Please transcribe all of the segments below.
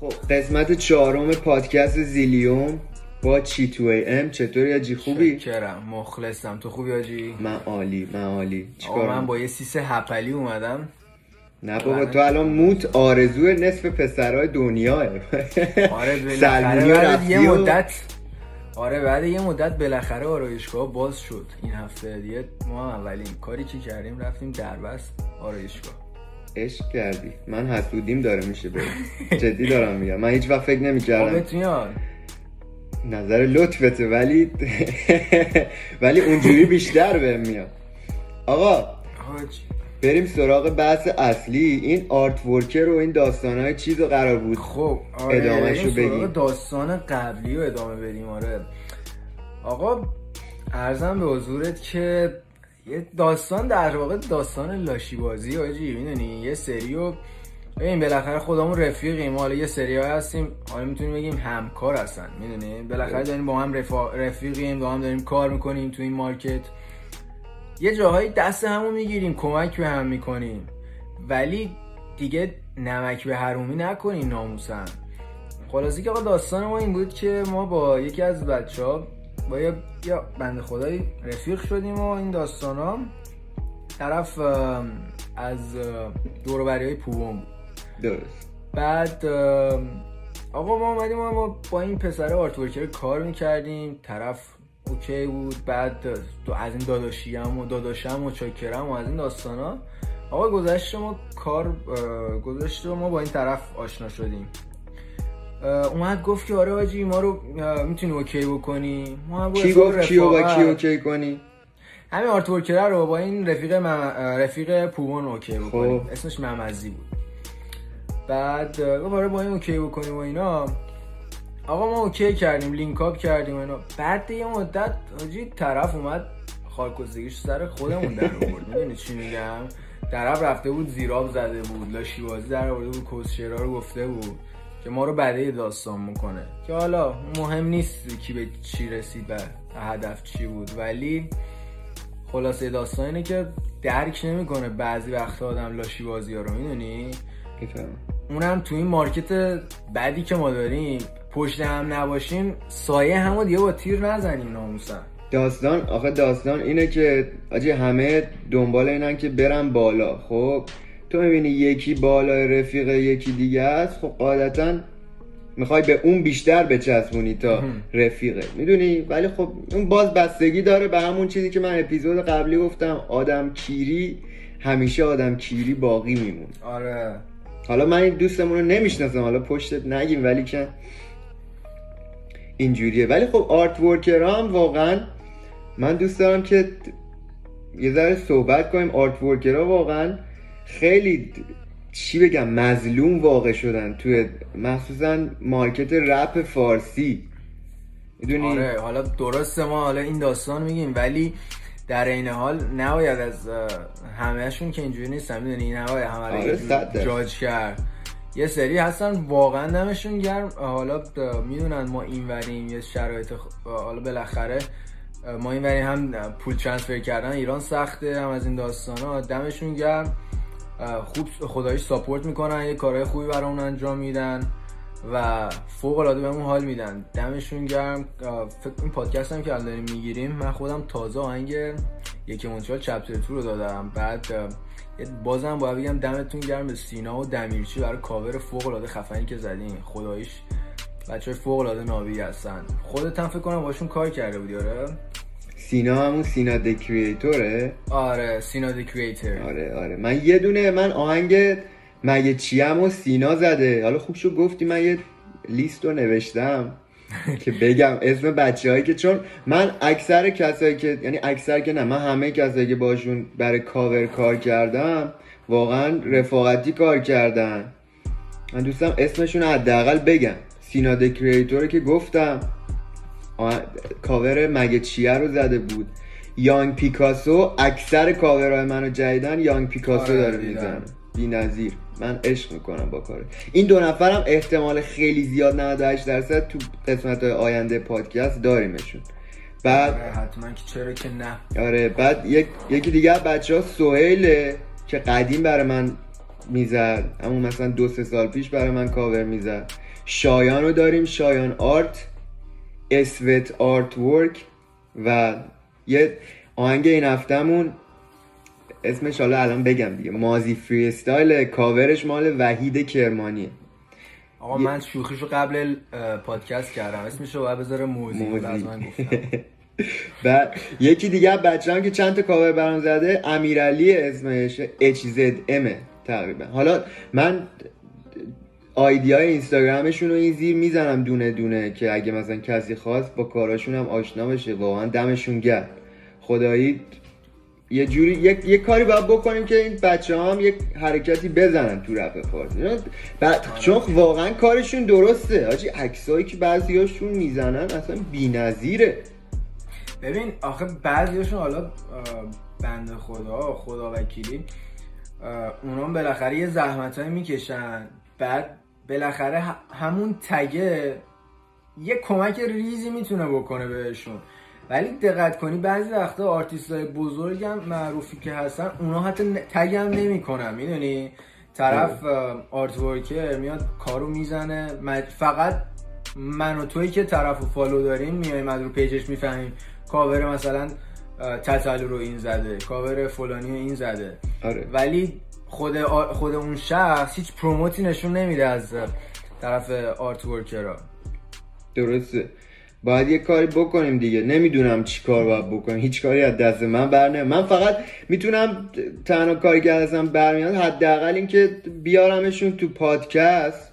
خب قسمت چهارم پادکست زیلیوم با چی تو ام؟ چطوری آجی؟ خوبی؟ کرم مخلصم. تو خوبی آجی؟ من عالی من عالی. آقا من با یه سیس هپلی اومدم. نه بابا تو الان موت آرزو نصف پسرهای دنیاه. آره بالاخره بعد یه مدت آره بعد یه مدت بالاخره آرایشگاه باز شد این هفته دیگه. ما اولین کاری که کردیم رفتیم دربست آرایشگاه. عشق کردی. من حسودیم داره میشه به جدی دارم میگم. من هیچ وقت فکر نمی‌کردم. میاد نظر لطفته ولی ولی اونجوری بیشتر بهم میاد. آقا بریم سراغ بحث اصلی. این آرت ورکر و این داستان های چیز رو قرار بود خب آره ادامهش رو بگیم. داستان قبلی رو ادامه بریم آره. آقا ارزم به حضورت که یه داستان در واقع داستان لاشی بازی آجی می‌دونی؟ یه سریو این بالاخره خودمون رفیقیم حالا یه سری هستیم حالا می‌تونیم بگیم همکار هستن می‌دونی؟ بالاخره داریم با هم رفیقیم با هم داریم کار می‌کنیم تو این مارکت. یه جاهایی دست همو می‌گیریم کمک به هم می‌کنیم. ولی دیگه نمک به حرومی نکنیم ناموسن. خلاصی که آقا داستان ما این بود که ما با یکی از بچه ها با یه یا بند خدایی رفیق شدیم و این داستان ها. طرف از دوروبری های پومون بود درست. بعد آقا ما اومدیم ما با این پسر artworker کار می‌کردیم. طرف okay بود. بعد تو از این داداشیم و داداشم و چاکرم و از این داستانا آقا گذشت ما کار گذشت ما با این طرف آشنا شدیم. اومد گفت که آره حاجی ما رو می‌تونی okay بکنی. ما کی گفت کیو با کی okay کنی؟ همین art رو با این رفیق مم... رفیق پومون okay بکنیم. خب. اسمش ممزی بود. بعد گفت آره با این okay بکنیم و اینا. آقا ما okay کردیم link up کردیم اینا. بعد یه مدت حاجی طرف اومد خارکوزگیش سر خودمون در آورد. می‌دونی چی میگم؟ طرف رفته بود زیراب زده بود لاشی بازی در آورده بود کوسشرا رو گفته بود. که ما رو بده داستان می‌کنه. که حالا مهم نیست کی به چی رسید و هدف چی بود ولی خلاصه داستان اینه که درک نمی‌کنه بعضی وقت آدم لاشی بازی ها رو می‌دونی؟ اونم تو این مارکت بعدی که ما داریم. پشت هم نباشیم سایه همو دیگه با تیر نزنیم ناموسن. داستان آخه داستان اینه که آجی همه دنبال اینن که برن بالا خب؟ تو می‌بینی یکی بالای رفیق یکی دیگه است؟ خب قاعدتا می‌خوای به اون بیشتر بچسبونی تا رفیقه. می‌دونی؟ ولی خب اون باز بستگی داره به همون چیزی که من اپیزود قبلی گفتم آدم کیری همیشه آدم کیری باقی میمون آره. حالا من این دوستمون رو نمی‌شناسم حالا پشتت نگیم ولی که اینجوریه. ولی خب آرت ورکر هم واقعا من دوست دارم که یه ذره صحبت کنیم. آرت ورکر واقعا خیلی چی بگم مظلوم واقع شدن توی مخصوصا مارکت رپ فارسی. می‌دونی؟ آره حالا درسته ما حالا این داستان میگیم ولی در این حال نباید از همهشون که اینجوری نیستن می‌دونی؟ نباید همه آره جاج کرد. یه سری هستن واقعا دمشون گرم. حالا می‌دونن ما این وریم یه شرایط حالا بالاخره ما این وریم هم پول ترانسفر کردن ایران سخته هم از این داستان ها دمشون گرم. خوب خدایش ساپورت می‌کنن یه کارهای خوبی برامون انجام میدن و فوق العاده بهمون حال میدن. دمشون گرم. فکر این پادکست هم که الان داریم می‌گیریم. من خودم تازه آهنگ یکی مونترال چپتر تو رو دادم. بعد بازم باید بگم دمتون گرم. به سینا و دمیرچی برای کاور فوق العاده خفنی که زدین خدایش بچه های فوق العاده نابی هستن. خودت هم فکر کنم باشون کار کرده بودی آره؟ سینا همون سینا دکریتوره آره سینا دکریتور آره آره. من یه دونه من آهنگ مگه چیم و سینا زده. حالا خوب شو گفتی من یه لیست رو نوشتم که بگم اسم بچه هایی که چون من اکثر کسایی که یعنی اکثر که نه من همه کسایی که باشون برای کاور کار کردم واقعا رفاقتی کار کردن. من دوستم اسمشون حداقل بگم. سینا دکریتور که گفتم. کاور مگه چیه رو زده بود؟ یانگ پیکاسو اکثر کاورهای منو جدیدن یانگ پیکاسو آره، داره می‌زنه. بی نظیر من عشق می‌کنم با کار این دو نفرم احتمال خیلی زیاد 98 درصد تو قسمت های آینده پادکست داریمشون. بعد آره، حتما که چرا که نه. آره بعد یک... یکی دیگه بچه ها سوهیله که قدیم برای من می‌زد همون مثلا دو سه سال پیش برای من کاور می‌زد. شایان رو داریم شایان آرت. اسوت artwork و یه آهنگ این هفتهمون اسمش حالا الان بگم دیگه. مازی freestyle cover ش مال وحید کرمانیه. آقا من شوخیشو قبل پادکست کردم. اسمشو باید بذاره موزی, موزی. از من گفتم. و یکی دیگه بچه هم که چند تا کاور برام زده امیرعلی اسمش HZM تقریبا. حالا من آیدی های اینستاگرامشون رو این زیر می‌زنم دونه دونه که اگه مثلا کسی خواست با کاراشون هم آشنا بشه. واقعا دمشون گرد خدایی یه جوری یک, یک کاری باید بکنیم که این بچه هم یک حرکتی بزنن تو رپ فارسی چون واقعا کارشون درسته. آجی عکسایی که بعضیاشون می‌زنن اصلا بی‌نظیره. ببین آخه بعضیاشون حالا بنده خدا خدا وکیلی اونا بالاخره یه زحمت های می‌کشن. بعد بالاخره همون tag ه یه کمک ریزی می‌تونه بکنه بهشون. ولی دقت کنی بعضی وقتا آرتیست های بزرگ هم معروفی که هستن اونا حتی tag هم نمی‌کنن می‌دونی؟ طرف artworker میاد کارو می‌زنه فقط من و توی که طرف و follow داریم میایم از رو page ش می‌فهمیم. کاور مثلا تتلو رو این زده کاور فلانی رو این زده. آره. ولی خود, خود اون شخص هیچ promote ی نشون نمیده از طرف artworker ها درسته. باید یه کاری بکنیم دیگه. نمی‌دونم چی کار باید بکنیم. هیچ کاری از دست من برنه من فقط می‌تونم تنها کاری که ازم برمیاد حداقل اینکه بیارمشون تو پادکست.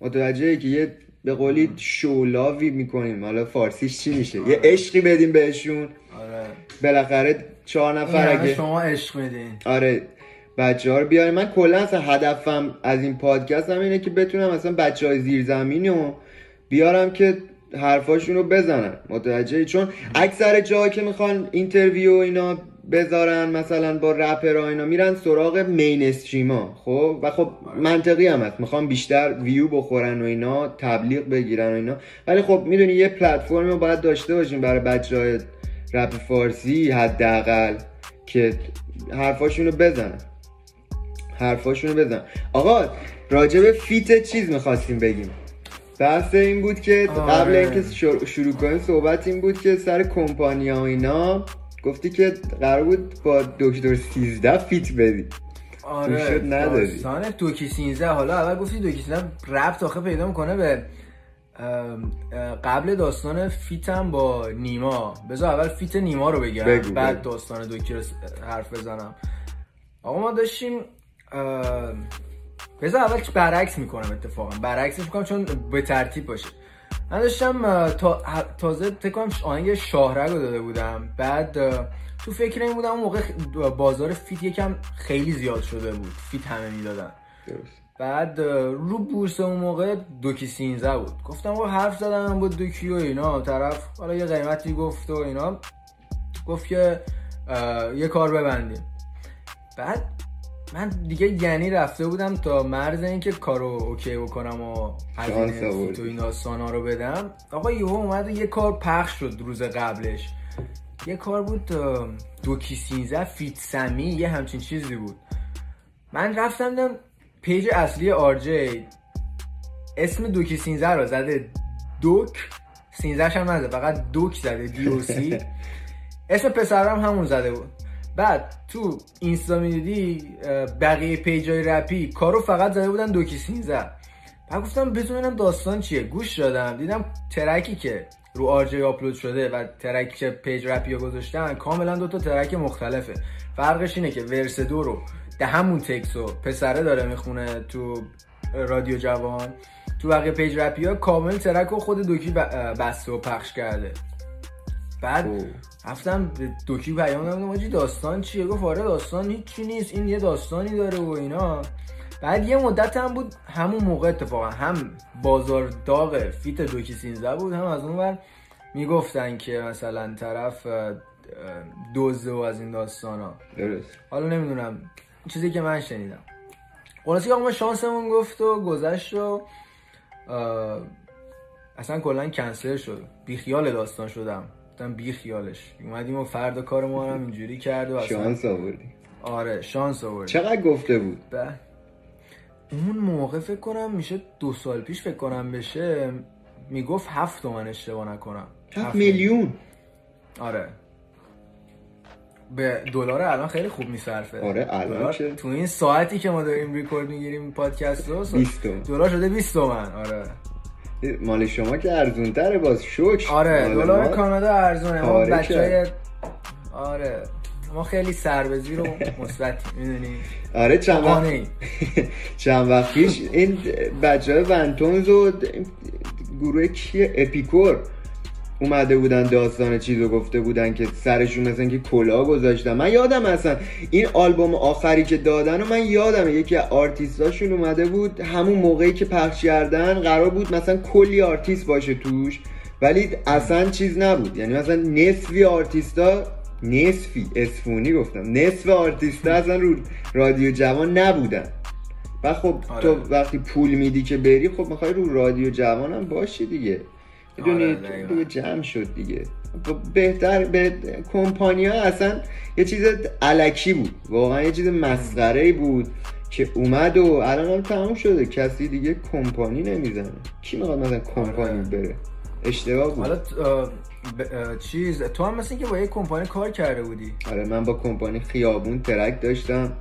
متوجه که یه به قولی show love ی می‌کنیم. حالا فارسیش چی میشه؟ یه آره. عشقی بدیم بهشون. آره. بالاخره چهار نفر اگه شما عشق میدین. آره. بچه ها رو بیاریم من کلا اصلا هدفم از این پادکست هم اینه که بتونم اصلا بچه های زیرزمینی رو بیارم که حرفاشون رو بزنن. متوجه چون اکثر جا که می‌خوان interview اینا بذارن مثلا با رپر اینا میرن سراغ مین استریما خب؟ و خب منطقی هم هست. می‌خوان بیشتر ویو بخورن و اینا تبلیغ بگیرن و اینا. ولی خب می‌دونی یه پلتفرمی رو باید داشته باشیم برای بچه های رپ فارسی حداقل که حرفاشون رو بزنن. حرفاشون رو بزن. آقا راجب فیت چیز می‌خواستیم بگیم. بحث این بود که قبل اینکه شروع کنیم صحبت این بود که سر کمپانی ها اینا گفتی که قرار بود با دوکی 13 feat بدی. آره نداری. داستان دوکی 13 حالا اول گفتی دوکی 13 ربط آخه پیدا می‌کنه به قبل داستان feat م با نیما. بذار اول feat نیما رو بگم. بگو بعد داستان دوکی رو حرف بزنم. آقا ما داشتیم بذار اول برعکس می‌کنم اتفاقا. برعکسش می‌کنم چون به ترتیب باشه. من داشتم تا... تازه تکام آهنگ شاهرگ رو داده بودم. بعد تو فکر این بودم اون موقع بازار feat یکم خیلی زیاد شده بود. feat همه می‌دادن. بعد رو بورس اون موقع دوکی سیزده بود. گفتم با حرف زدم با دوکی و اینا. طرف حالا یه قیمتی گفت و اینا. گفت که یه کار ببندیم. بعد من دیگه یعنی رفته بودم تا مرز اینکه کارو okay بکنم و هزینه تو این داستانا رو بدم. آقا یهو اومد یه کار پخش شد روز قبلش. یه کار بود دوکی سینزه feat سمی یه همچین چیزی بود. من رفتم دم page اصلی RJ اسم دوکی سینزه رو زده دوک. سینزه هم نزده فقط دوک زده D O C اسم پسرم همون زده بود. بعد تو اینستا می‌دیدی بقیه page ای رپی کارو فقط زده بودن دوکی سینزه بعد گفتم بدونم داستان چیه. گوش دادم. دیدم track ی که رو RJ آپلود شده و track ی که page رپی رو گذاشتن کاملا دو تا track مختلفه. فرقش اینه که verse دو رو ده همون تکسو پسره داره می‌خونه تو رادیو جوان. تو بقیه page رپی ها کامل track رو خود دوکی بسته و پخش کرده. بعد رفتم به دوکی پیام دادم حاجی داستان چیه؟ گفت آره داستان هیچی نیست این یه داستانی داره و اینا. بعد یه مدت هم بود همون موقع اتفاقا هم بازار داغ feat دوکی سینزده بود هم از اون ور می‌گفتن که مثلا طرف دوزه و از این داستان ها درست. حالا نمی‌دونم چیزی که من شنیدم. خلاصی آقا ما شانسمون گفت و گذشت و اصلا کلا کنسل شد. بیخیال داستان شدم. گفتم بی خیالش. اومدیم و فردا کار ما هم اینجوری کرد و شانس آوردی. آره شانس آوردی چقدر گفته بود؟ ب... اون موقع فکر کنم میشه دو سال پیش فکر کنم بشه می‌گفت هفت تومن اشتباه نکنم. هفت میلیون؟ آره. به دلار الان خیلی خوب میصرفه. آره الان تو این ساعتی که ما داریم ریکورد می‌گیریم پادکست رو دلار شده 20 تومن. آره. مال شما که ارزون تره باز شوک آره دلار کانادا ارزونه. ما بچهای آره. ما خیلی سربزی رو مثبت می‌دونی؟ آره چند وقت چند وقت پیش این بچه های ونتونز و گروه کیه اپیکور. اومده بودن داستان چیزو گفته بودن که سرشون مثلا که کلا گذاشتن. من یادم اصلا این آلبوم آخری که دادن و من یادم یکی از آرتیستاشون اومده بود همون موقعی که پخش کردن قرار بود مثلا کلی آرتیست باشه توش ولی اصلا چیز نبود. یعنی مثلا نصفی آرتیستا نصفی اسفونی گفتم. نصف آرتیستا اصلا رو رادیو جوان نبودن. و خب آره. تو وقتی پول میدی که بری خب می‌خوای رو رادیو جوان هم باشی دیگه. می‌دونی آره دیگه جمع شد دیگه. بهتر به کمپانیا اصلا یه چیز علکی بود. واقعا یه چیز مسخره بود که اومد و الان تموم شده. کسی دیگه کمپانی نمی‌زنه. کی می‌خواد مثلا کمپانی آره. بره؟ اشتباه بود. حالا چیز تو هم مثل که با یه کمپانی کار کرده بودی. آره من با کمپانی خیابون ترک داشتم.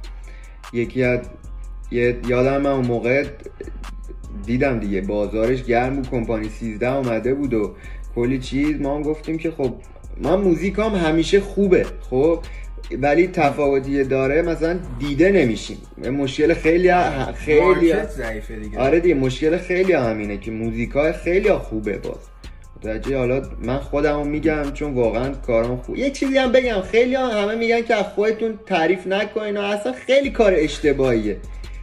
یکی از یادم من اون موقع دیدم دیگه بازارش گرم بود کمپانی 13 اومده بود و کلی چیز. ما هم گفتیم که خب من موزیکام همیشه خوبه خب؟ ولی تفاوتی داره مثلا دیده نمیشیم. مشکل خیلی خیلی آره دیگه مشکل خیلی همینه که موزیکای خیلی خوبه باز. متوجه حالا من خودمو میگم چون واقعا کارم خوب یه چیزی هم بگم خیلی هم همه میگن که از خودتون تعریف نکنین و اصلا خیلی کار اشتباهیه.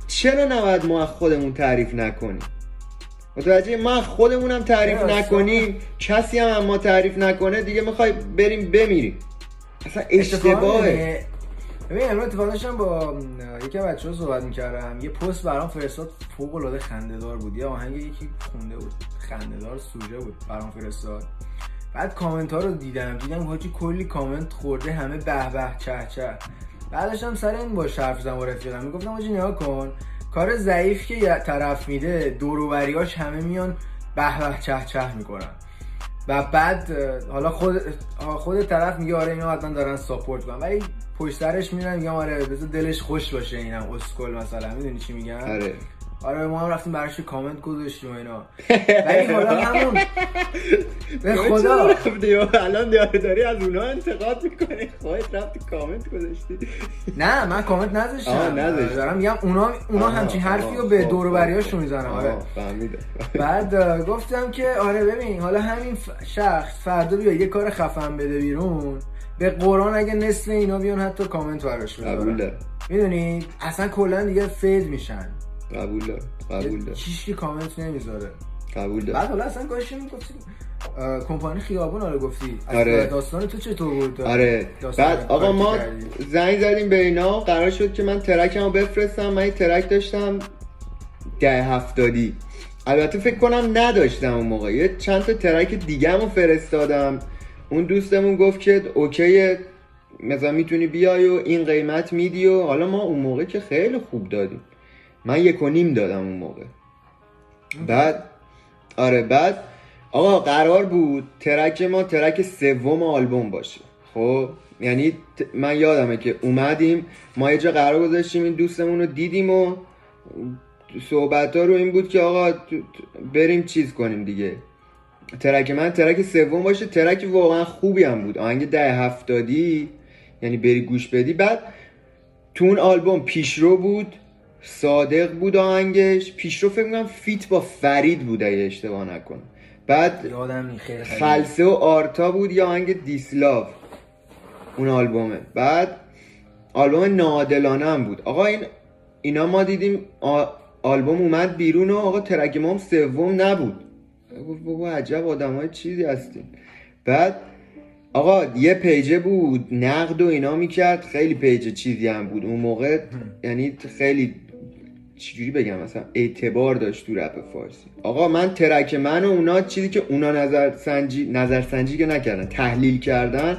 چرا نباید ما خودمون تعریف نکنیم؟ متوجه ما خودمونم تعریف نکنیم کسی هم, هم ما تعریف نکنه دیگه می‌خوای بریم بمیریم. اصلا اشتباهه. ببین امروز اتفاق داشتم با یکی بچه ها صحبت می‌کردم. یه پست برام فرستاد فوق العاده خندهدار بود. یه آهنگ یکی خونده بود. خندهدار سوژه بود برام فرستاد. بعد کامنت ها رو دیدم. دیدم حاجی کلی کامنت خورده همه به به چه چه. بعدش هم سر این با حرف زدم با رفیقم می‌گفتم حاجی نگاه کن کار ضعیف که طرف میده دوروبریاش همه میان به به چه چه می‌کنن. و بعد حالا خود خود طرف میگه آره اینا حتما دارن ساپورت کنن ولی پشت سرش میرن میگم آره بذار دلش خوش باشه اینم اسکل مثلا. می‌دونی چی میگن آره. آره ما هم رفتیم براش کامنت گذاشتیم و اینا. ولی حالا همون به خدا. الان داری از اونا انتقاد می‌کنی؟ خواهد رفتی کامنت گذاشتی. نه من کامنت نذاشتم. دارم میگم اونا اونا همچین حرفی رو به دور بریاشون می‌زنن آره. بعد گفتم که آره ببین حالا همین شخص فردا بیا یه کار خفن بده بیرون. به قرآن اگه نصف اینا بیان حتی کامنت براش بذارن. می‌دونی؟ اصلا کلا دیگه fade میشن. قبول دار قبول دار چیشی کامنت نمی‌ذاره. قبول دار بعد حالا اصلا کاش می‌گفتی؟ کمپانی خیابون آره گفتی. آره. داستان تو چطور بود؟ آره. بعد آقا ما زنگ زدیم به اینا. قرار شد که من track مو بفرستم. من track داشتم ده هفتادی. البته فکر کنم نداشتم اون موقع. یه چند تا track دیگه رو فرستادم. اون دوستمون گفت که okay مثلا می‌تونی بیای و این قیمت میدی و حالا ما اون موقع که خیلی خوب دادیم. من یک و نیم دادم اون موقع. بعد آره بعد آقا قرار بود ترک ما ترک سوم آلبوم باشه. خب؟ یعنی من یادمه که اومدیم ما یه جا قرار گذاشتیم این دوستمون رو دیدیم و صحبت ها رو این بود که آقا بریم چیز کنیم دیگه. track من track سوم باشه track واقعا خوبی هم بود. آهنگ ده هفتادی یعنی بری گوش بدی. بعد تو اون آلبوم پیشرو بود. صادق بود آهنگش. پیشرو فکر کنم feat با فرید بود اگه اشتباه نکنم. بعد خلصه و آرتا بود یا آهنگ دیسلاف. اون آلبومه. بعد آلبوم نادلانه هم بود. آقا این اینا ما دیدیم آلبوم اومد بیرون و آقا track ما هم سوم نبود. بابا عجب آدم های چیزی هستیم بعد آقا یه page ه بود نقد و اینا می‌کرد. خیلی page ه چیزی هم بود. اون موقع یعنی خیلی چجوری بگم؟ مثلا اعتبار داشت تو رپ فارسی. آقا من track من و اونا چیزی که اونا نظر سنجی نظر سنجی که نکردن تحلیل کردن.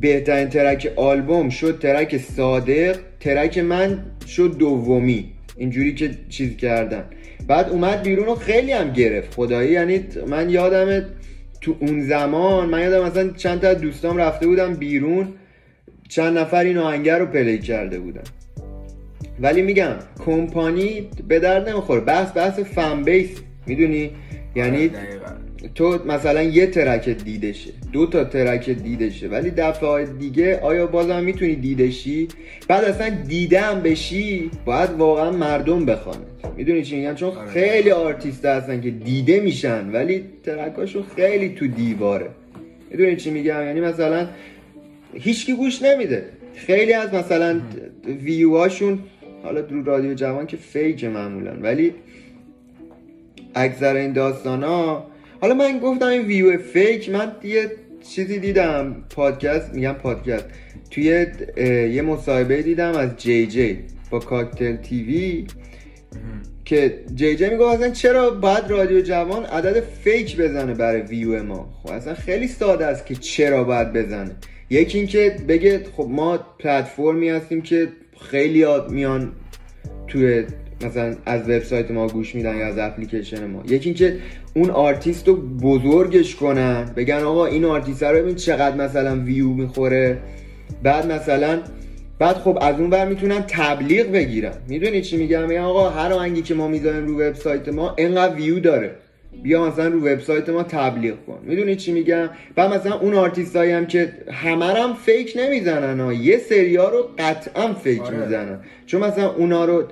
بهترین track آلبوم شد track صادق track من شد دومی. اینجوری که چیز کردن. بعد اومد بیرون و خیلی هم گرفت. خدایی یعنی من یادم تو اون زمان من یادم مثلا چند تا دوستام رفته بودم بیرون چند نفر این آهنگر رو پلی کرده بودن. ولی میگم کمپانی به درد نمی‌خوره. بحث بحث فن بیس می‌دونی؟ یعنی تو مثلا یه ترک دیدشه. دو تا ترک دیدشه. ولی دفعه دیگه آیا بازم می‌تونی دیدشی؟ بعد اصلا دیدم بشی باید واقعا مردم بخوانه می‌دونی چی میگم؟ چون آره. خیلی آرتیست هستن که دیده میشن ولی track اشون خیلی تو دیواره. می‌دونی چی میگم؟ یعنی مثلا هیچکی گوش نمیده. خیلی از مثلا ویوهاشون حالا در رادیو جوان که fake معمولا. ولی اکثر این داستان ها حالا من گفتم این view fake من یه چیزی دیدم پادکست میگم پادکست. توی یه مصاحبه دیدم از جی جی با کاکتل تیوی که جی جی میگه اصلا چرا باید رادیو جوان عدد فیک بزنه برای ویو ما؟ خب اصلا خیلی ساده است که چرا باید بزنه. یکی اینکه بگه خب ما پلتفرمی هستیم که خیلی میان توی مثلا از وبسایت ما گوش میدن یا از اپلیکیشن ما. یکی اینکه اون آرتیست رو بزرگش کنن بگن آقا این آرتیست رو ببین چقدر مثلا ویو می‌خوره. بعد مثلا بعد خب از اون بر می‌تونن تبلیغ بگیرن. می‌دونی چی میگم؟ میگم آقا هر آهنگی که ما می‌ذاریم رو وبسایت ما اینقدر ویو داره. بیا مثلا رو وبسایت ما تبلیغ کن. می‌دونی چی میگم؟ بعد مثلا اون آرتیستایی هم که همه هم fake نمی‌زنن ها. یه سریا رو قطعا fake آره. می‌زنن. چون مثلا اونا رو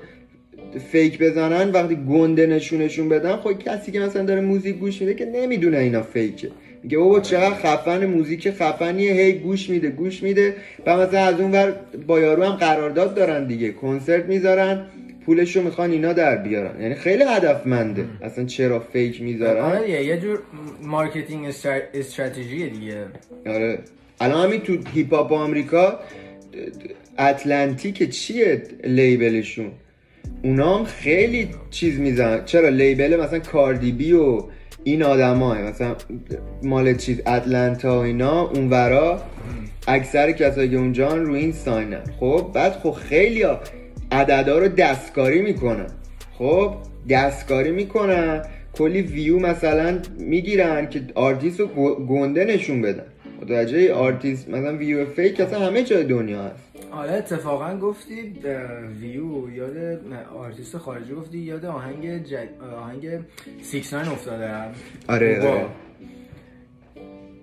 fake بزنن وقتی گنده نشونشون بدن خب کسی که مثلا داره موزیک گوش میده که نمی‌دونه اینا fake ه. میگه بابا چقدر خفن موزیک خفنیه هی گوش میده گوش میده. و مثلا از اون ور با یارو هم قرارداد دارن دیگه. کنسرت می‌ذارن. پولش رو می‌خوان اینا در بیارن. یعنی خیلی هدفمنده. اصلا چرا fake می‌ذارن؟ آره یه جور marketing strategy دیگه. آره. الان همین تو هیپ هاپ آمریکا اتلانتیک چیه label شون؟ اونا هم خیلی چیز میزن چرا label مثلا کاردی بی و این آدمای مثلا مال چیز اتلانتا و اینا اونورا اکثر کسایی که اونجا رو این sign ن خب بعد خب خیلی ها عددا رو دستکاری می‌کنن. خب دستکاری می‌کنن. کلی ویو مثلا می‌گیرن که آرتیست رو گنده نشون بدن. متوجه آرتیست؟ مثلا view fake اصلا همه جای دنیا هست. آره اتفاقا گفتی ویو یاد آرتیست خارجی گفتی یاد آهنگ جگ... آهنگ Six Nine افتاده آره آره.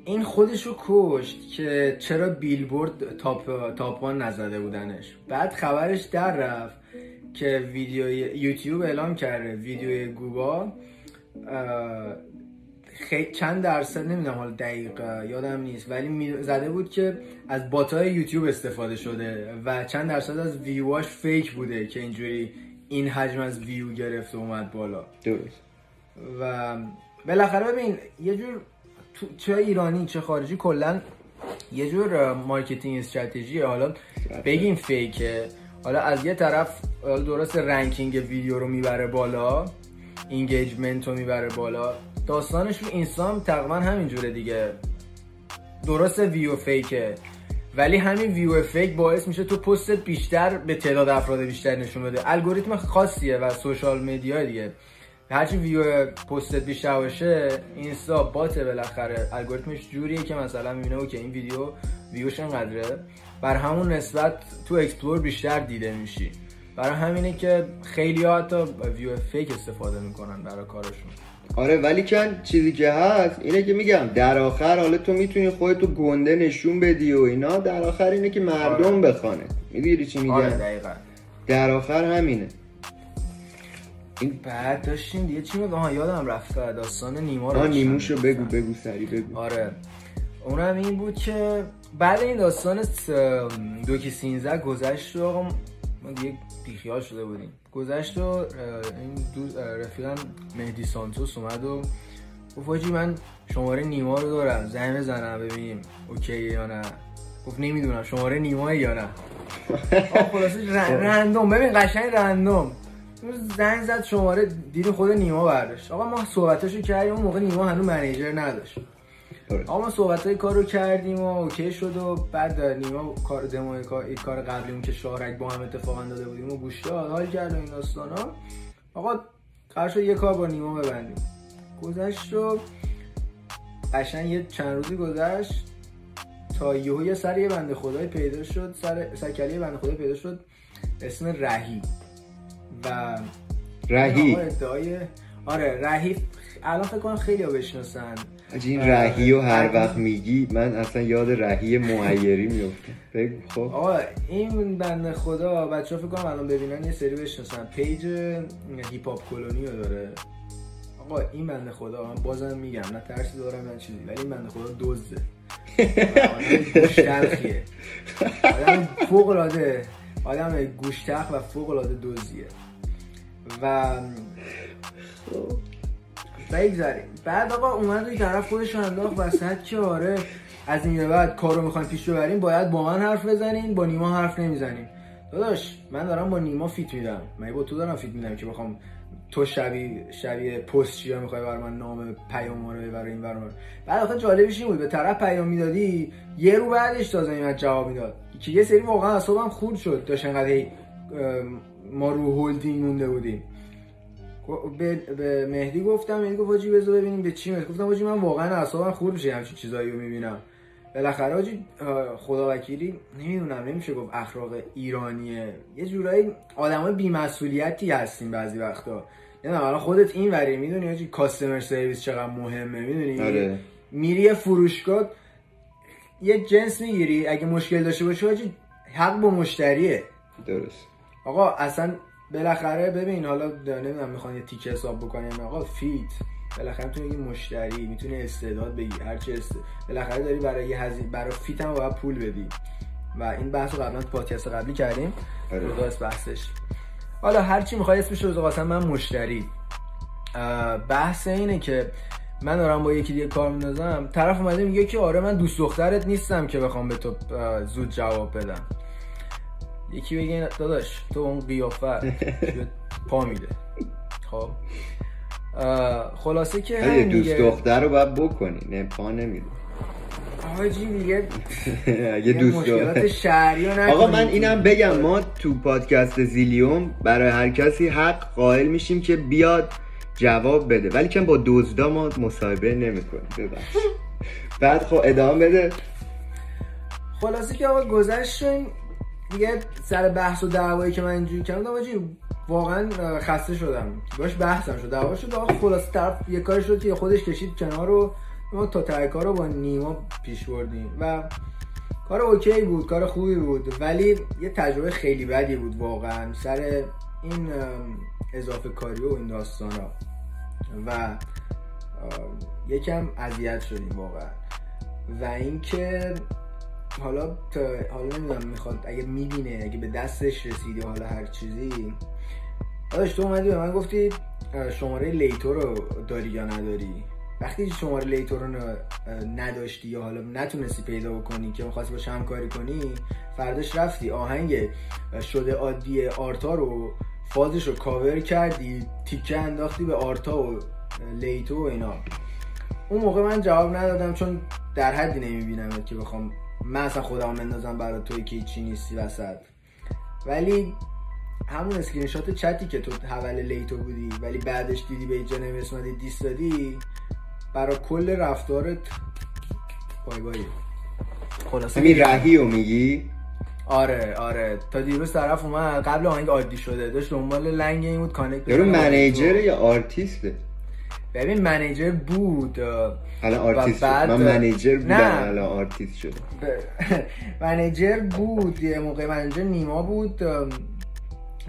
این خودشو کشت که چرا Billboard top top نزده بودنش. بعد خبرش در رفت که ویدیو یوتیوب اعلام کرده ویدیو GOOBA خی... چند درصد نمی‌دونم حالا دقیق یادم نیست ولی زده بود که از bot ای یوتیوب استفاده شده و چند درصد از view اش fake بوده که اینجوری این حجم از ویو گرفته اومد بالا. درست. و بالاخره ببین یه جور چه ایرانی چه خارجی کلا یه جور marketing strategy. حالا بگیم fake ه. حالا از یه طرف درست ranking ویدیو رو می‌بره بالا engagement رو می‌بره بالا. داستانش رو اینستام تقریبا همینجوره دیگه. درست view fake ه ولی همین view fake باعث میشه تو پست بیشتر به تعداد افراد بیشتر نشون بده. الگوریتم خاصیه و social media دیگه. هرچی ویو پست بیشتر باشه اینستا bot بالاخره. الگوریتمش جوریه که مثلا می‌بینه که این ویدیو ویوش انقدره. بر همون نسبت تو explore بیشتر دیده میشی. برای همینه که خیلی ها حتی ویو فیک استفاده می‌کنن برای کارشون. آره ولی کن چیزی که هست اینه که میگم در آخر حالا تو می‌تونی خودتو گنده نشون بدی و اینا در آخر اینه که مردم آره. بخوانه. می‌دونی چی میگم؟ آره در آخر همینه. این بعد داشتیم دیگه چی میگم یادم رفت داستان نیما رو نیموشو بگو بگو سری بگو. آره. اونم این بود که بعد این داستان دوکی سینزه گذشت و آقا ما دیگه بیخیال شده بودیم. گذشت و این دو رفیقم مهدی سانتوس اومد و گفت من شماره نیما رو دارم زنگ بزنم ببینیم اوکی یا نه. گفت نمی‌دونم شماره نیما یا نه. خلاصه رندوم ببین قشنگ رندوم. زنگ زد شماره دید خود نیما برداشت. آقا ما صحبتشو کردیم اون موقع نیما هنوز منیجر نداشت. آقا ما صحبت های کار رو کردیم و اوکی شد و بعد نیما کار دموی کار کار قبلیمون که شارک با هم اتفاقا داده بودیم و گوش داد حال کرد و این داستان ها آقا قرار شد یه کار با نیما ببندیم. گذشت و قشنگ یه چند روزی گذشت تا یهو یه سر یه بنده خدای پیدا شد سر سکلی بنده خدای پیدا شد اسم رهی و رهی. ادعای آره رهی الان فکر کنم خیلی ها بشناسن این رهی و هر وقت میگی من اصلا یاد رهی معیری میفته خب. آقا این بنده خدا بچه ها فکر کنم الان ببینن یه سری بشناسن. page Hip Hop Colony رو داره. آقا این بنده خدا من بازم میگم نه ترسی دارم نه چیزی ولی این بنده خدا دزده. گوشت تلخیه آدم فوق العاده آدم گوش و فوق العاده دزدیه و بگذاریم. بعد آقا اومد روی طرف خودش انداخت وسط که آره از این بعد کارو می‌خوایم پیش ببریم باید با من حرف بزنین با نیما حرف نمی‌زنیم. داداش من دارم با نیما فیت میدم. من با تو دارم فیت میدم که بخوام تو شبیه شبیه پست چیا می‌خوای بر من نام پیام رو برای این برام بعد آخه جالبش این بود به طرف پیام می‌دادی یه رو بعدش تازه میاد جواب می‌داد. که یه سری واقعا اعصابم خورد شد داشت انقدر ما رو هولدینگ مونده بودیم. به, به مهدی گفتم مهدی گفت واجی بذار ببینیم به چی میاد. گفتم واجی من واقعا اعصابم خورد میشه همچین چیزایی رو می‌بینم. بالاخره واجی خدا وکیلی نمی‌دونم نمیشه گفت اخلاق ایرانیه. یه جورایی آدمای بی‌مسئولیتی هستیم بعضی وقتا. نه الان خودت این وری می‌دونی آجی کاستمر سرویس چقدر مهمه می‌دونی؟ آره. میری فروشگاه یه جنس می‌گیری. اگه مشکل داشته باشه آجی حق با مشتریه. درست. آقا اصلا بالاخره ببین حالا نمی‌دونم می‌خوان یه تیکه حساب بکنیم آقا فیت. بالاخره می‌تونی یه مشتری می‌تونی استعداد بگی. هر چه است. بالاخره داری برای یه هزینه برای فیت هم باید پول بدی. و این بحث رو قبلا تو پادکست قبلی کردیم. درست بحثش. حالا هر چی می‌خوای اسمش رو قاسم من مشتری. بحث اینه که من دارم با یکی دیگه کار میندازم. طرف اومده میگه که آره من دوست دخترت نیستم که بخوام به تو زود جواب بدم. یکی بگه داداش تو اون قیافت پا میده. خب. خلاصه که دوست دختر رو باید بکنی؟ نه پا نمیده. آجی دیگه اگه دوست آقا من اینم بگم ما تو پادکست زیلیوم برای هر کسی حق قائل میشیم که بیاد جواب بده. ولی که با دزدا ما مصاحبه نمی‌کنیم. بعد خب ادامه بده. خلاصه که آقا گذشت دیگه سر بحث و دعوایی که من اینجوری کردم آجی واقعا خسته شدم. باش بحثم شد دعوا شد. آقا خلاص طرف یه کاری شد که خودش کشید کنار رو ما تا ته کار رو با نیما پیش بردیم و کار اوکی بود کار خوبی بود. ولی یه تجربه خیلی بدی بود واقعا سر این اضافه کاری و این داستان و یکم اذیت شدیم واقعا. و اینکه حالا حالا نمی‌دونم می‌خواد اگه می‌بینه اگه به دستش رسیدی حالا هر چیزی. داداش تو اومدی به من گفتی شماره لیتو رو داری یا نداری؟ وقتی شماره لیتو رو نداشتی یا حالا نتونستی پیدا بکنی که می‌خواستی با همکاری کنی فرداش رفتی آهنگ شده عادی آرتا رو فازش رو کاور کردی تیکه انداختی به آرتا و لیتو و اینا. اون موقع من جواب ندادم چون در حدی نمی‌بینم که بخوام من اصلا خودم بندازم برای توی که چی نیستی وسط. ولی همون اسکرین شات چتی که تو حول لیتو بودی ولی بعدش دیدی به اینجا نمیسمدی دیست دادی برای کل رفتارت بای بای. خلاصه همین رهی رو میگی؟ آره آره. تا دیروز طرف اومد قبل آهنگ عادی شده داشت دنبال لنگ این بود connect یارو manager یا آرتیسته؟ ببین manager بود الان آرتیست بعد... من manager بودم الان آرتیست شده manager بود یه موقع manager نیما بود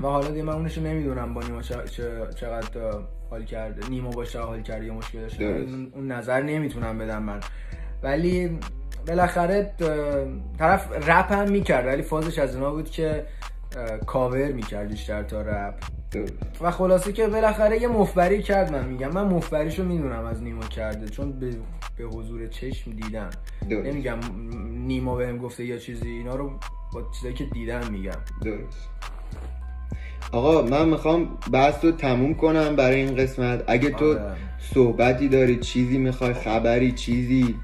و حالا دیگه من اونشو نمی‌دونم با نیما چقدر حال کرده. نیما باشه حال کرده یا مشکل داشته اون نظر نمی‌تونم بدم من. ولی بالاخره طرف رپ هم می‌کرد ولی فازش از اونا بود که کاور می‌کرد بیشتر تا رپ. و خلاصه که بالاخره یه مفبری کرد من میگم. من مفبریشو می‌دونم از نیما کرده چون به, به حضور چشم دیدم. نمیگم نیما بهم گفته یا چیزی اینا رو با چیزایی که دیدم میگم. درست. آقا من می‌خوام بحث رو تموم کنم برای این قسمت. اگه تو آره. صحبتی داری چیزی می‌خوای خبری چیزی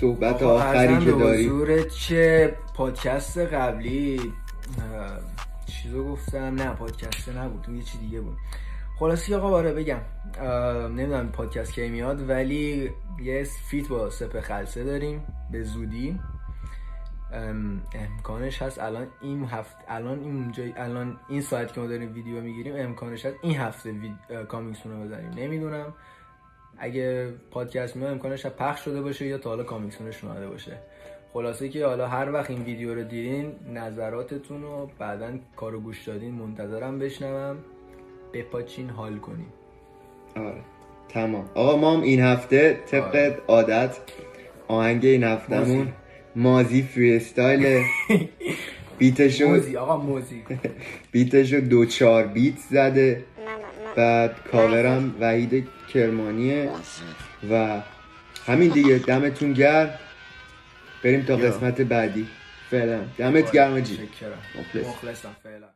صحبت آخری که داری. چه پادکست قبلی چیزو گفتم نه پادکست نبود اون یه چی دیگه بود. خلاصی آقا باره بگم. نمی‌دونم پادکست کی میاد ولی یه فیت با سپ خلصه داریم به زودی. امکانش هست الان این هفته الان این جای الان این ساعت که ما داریم ویدیو می‌گیریم امکانش هست این هفته وید... کامیکسون رو بزنیم نمی‌دونم. اگه پادکست میاد امکانش پخش شده باشه یا تا حالا کامیکسونش اومده باشه. خلاصه که حالا هر وقت این ویدیو رو دیدین نظراتتون رو بعدا کارو گوش دادین منتظرم بشنوم. بپاچین حال کنیم. آره. تمام. آقا ما هم این هفته طبق آره. عادت آهنگ این هفتهمون مازی فری استایل بیتشو موزی آقا موزی. بیتشو دو چار بیت زده. بعد کاورم وحید کرمانیه و همین دیگه. دمتون گرم. بریم تا قسمت بعدی. فعلا. دمت گرم جی مخلصم فعلا.